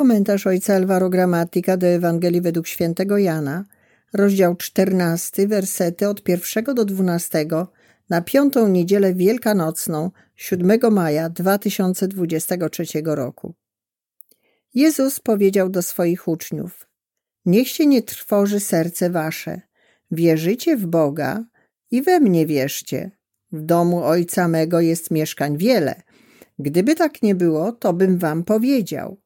Komentarz ojca Alvaro Gramatika do Ewangelii według świętego Jana, rozdział 14, wersety od 1 do 12 na piątą niedzielę wielkanocną 7 maja 2023 roku. Jezus powiedział do swoich uczniów: Niech się nie trwoży serce wasze. Wierzycie w Boga i we mnie wierzcie. W domu ojca mego jest mieszkań wiele. Gdyby tak nie było, to bym wam powiedział.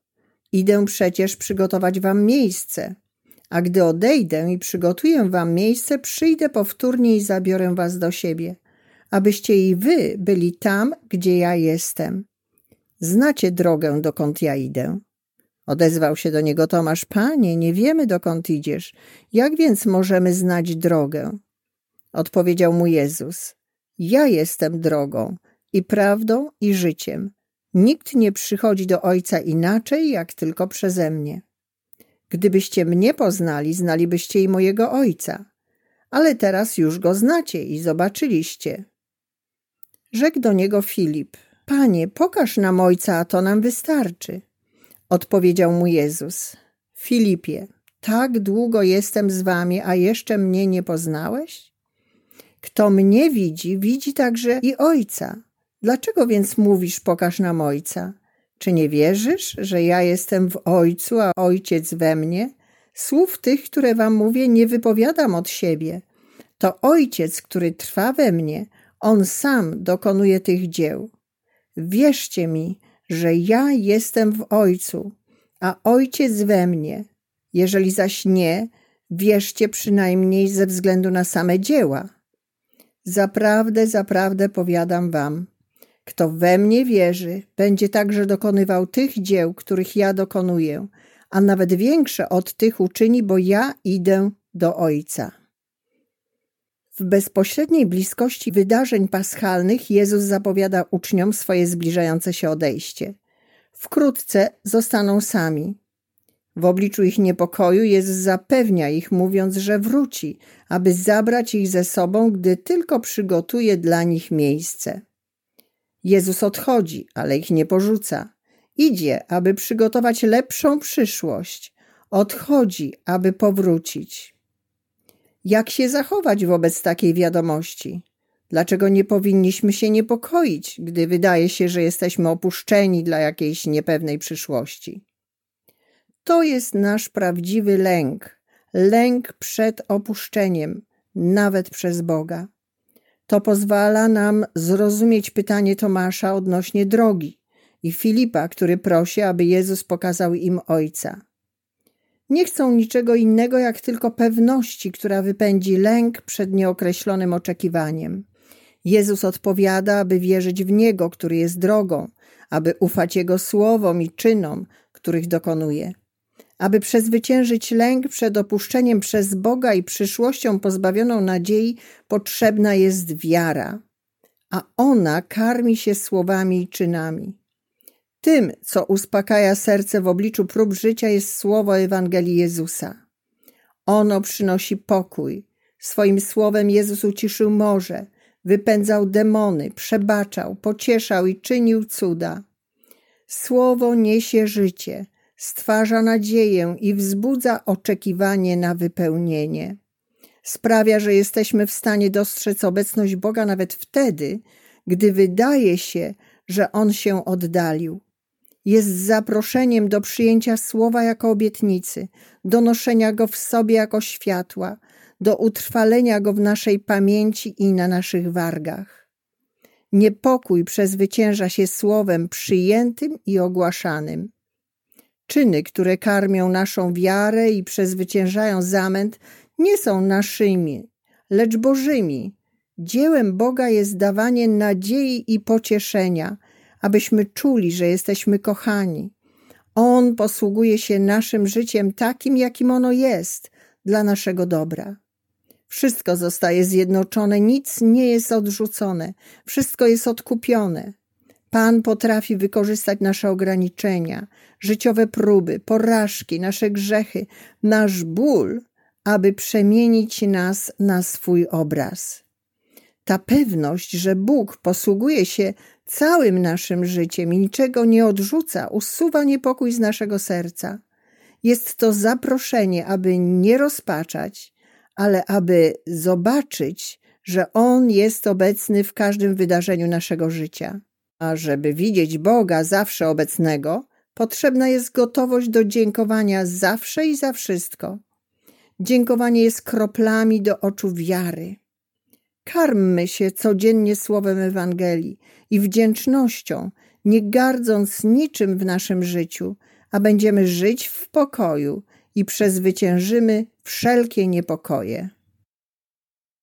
Idę przecież przygotować wam miejsce. A gdy odejdę i przygotuję wam miejsce, przyjdę powtórnie i zabiorę was do siebie, abyście i wy byli tam, gdzie ja jestem. Znacie drogę, dokąd ja idę. Odezwał się do niego Tomasz: Panie, nie wiemy, dokąd idziesz. Jak więc możemy znać drogę? Odpowiedział mu Jezus: Ja jestem drogą i prawdą i życiem. Nikt nie przychodzi do Ojca inaczej, jak tylko przeze mnie. Gdybyście mnie poznali, znalibyście i mojego Ojca, ale teraz już go znacie i zobaczyliście. Rzekł do niego Filip: Panie, pokaż nam Ojca, a to nam wystarczy. Odpowiedział mu Jezus: Filipie, tak długo jestem z wami, a jeszcze mnie nie poznałeś? Kto mnie widzi, widzi także i Ojca. Dlaczego więc mówisz, pokaż nam Ojca? Czy nie wierzysz, że ja jestem w Ojcu, a Ojciec we mnie? Słów tych, które wam mówię, nie wypowiadam od siebie. To Ojciec, który trwa we mnie, On sam dokonuje tych dzieł. Wierzcie mi, że ja jestem w Ojcu, a Ojciec we mnie. Jeżeli zaś nie, wierzcie przynajmniej ze względu na same dzieła. Zaprawdę, zaprawdę powiadam wam, kto we mnie wierzy, będzie także dokonywał tych dzieł, których ja dokonuję, a nawet większe od tych uczyni, bo ja idę do Ojca. W bezpośredniej bliskości wydarzeń paschalnych Jezus zapowiada uczniom swoje zbliżające się odejście. Wkrótce zostaną sami. W obliczu ich niepokoju Jezus zapewnia ich, mówiąc, że wróci, aby zabrać ich ze sobą, gdy tylko przygotuje dla nich miejsce. Jezus odchodzi, ale ich nie porzuca. Idzie, aby przygotować lepszą przyszłość. Odchodzi, aby powrócić. Jak się zachować wobec takiej wiadomości? Dlaczego nie powinniśmy się niepokoić, gdy wydaje się, że jesteśmy opuszczeni dla jakiejś niepewnej przyszłości? To jest nasz prawdziwy lęk lęk przed opuszczeniem, nawet przez Boga. To pozwala nam zrozumieć pytanie Tomasza odnośnie drogi i Filipa, który prosi, aby Jezus pokazał im Ojca. Nie chcą niczego innego, jak tylko pewności, która wypędzi lęk przed nieokreślonym oczekiwaniem. Jezus odpowiada, aby wierzyć w Niego, który jest drogą, aby ufać Jego słowom i czynom, których dokonuje. Aby przezwyciężyć lęk przed opuszczeniem przez Boga i przyszłością pozbawioną nadziei, potrzebna jest wiara, a ona karmi się słowami i czynami. Tym, co uspokaja serce w obliczu prób życia, jest słowo Ewangelii Jezusa. Ono przynosi pokój. Swoim słowem Jezus uciszył morze, wypędzał demony, przebaczał, pocieszał i czynił cuda. Słowo niesie życie, stwarza nadzieję i wzbudza oczekiwanie na wypełnienie. Sprawia, że jesteśmy w stanie dostrzec obecność Boga nawet wtedy, gdy wydaje się, że On się oddalił. Jest zaproszeniem do przyjęcia słowa jako obietnicy, do noszenia go w sobie jako światła, do utrwalenia go w naszej pamięci i na naszych wargach. Niepokój przezwycięża się słowem przyjętym i ogłaszanym. Czyny, które karmią naszą wiarę i przezwyciężają zamęt, nie są naszymi, lecz Bożymi. Dziełem Boga jest dawanie nadziei i pocieszenia, abyśmy czuli, że jesteśmy kochani. On posługuje się naszym życiem takim, jakim ono jest, dla naszego dobra. Wszystko zostaje zjednoczone, nic nie jest odrzucone, wszystko jest odkupione. Pan potrafi wykorzystać nasze ograniczenia, życiowe próby, porażki, nasze grzechy, nasz ból, aby przemienić nas na swój obraz. Ta pewność, że Bóg posługuje się całym naszym życiem i niczego nie odrzuca, usuwa niepokój z naszego serca. Jest to zaproszenie, aby nie rozpaczać, ale aby zobaczyć, że On jest obecny w każdym wydarzeniu naszego życia. A żeby widzieć Boga zawsze obecnego, potrzebna jest gotowość do dziękowania zawsze i za wszystko. Dziękowanie jest kroplami do oczu wiary. Karmmy się codziennie słowem Ewangelii i wdzięcznością, nie gardząc niczym w naszym życiu, a będziemy żyć w pokoju i przezwyciężymy wszelkie niepokoje.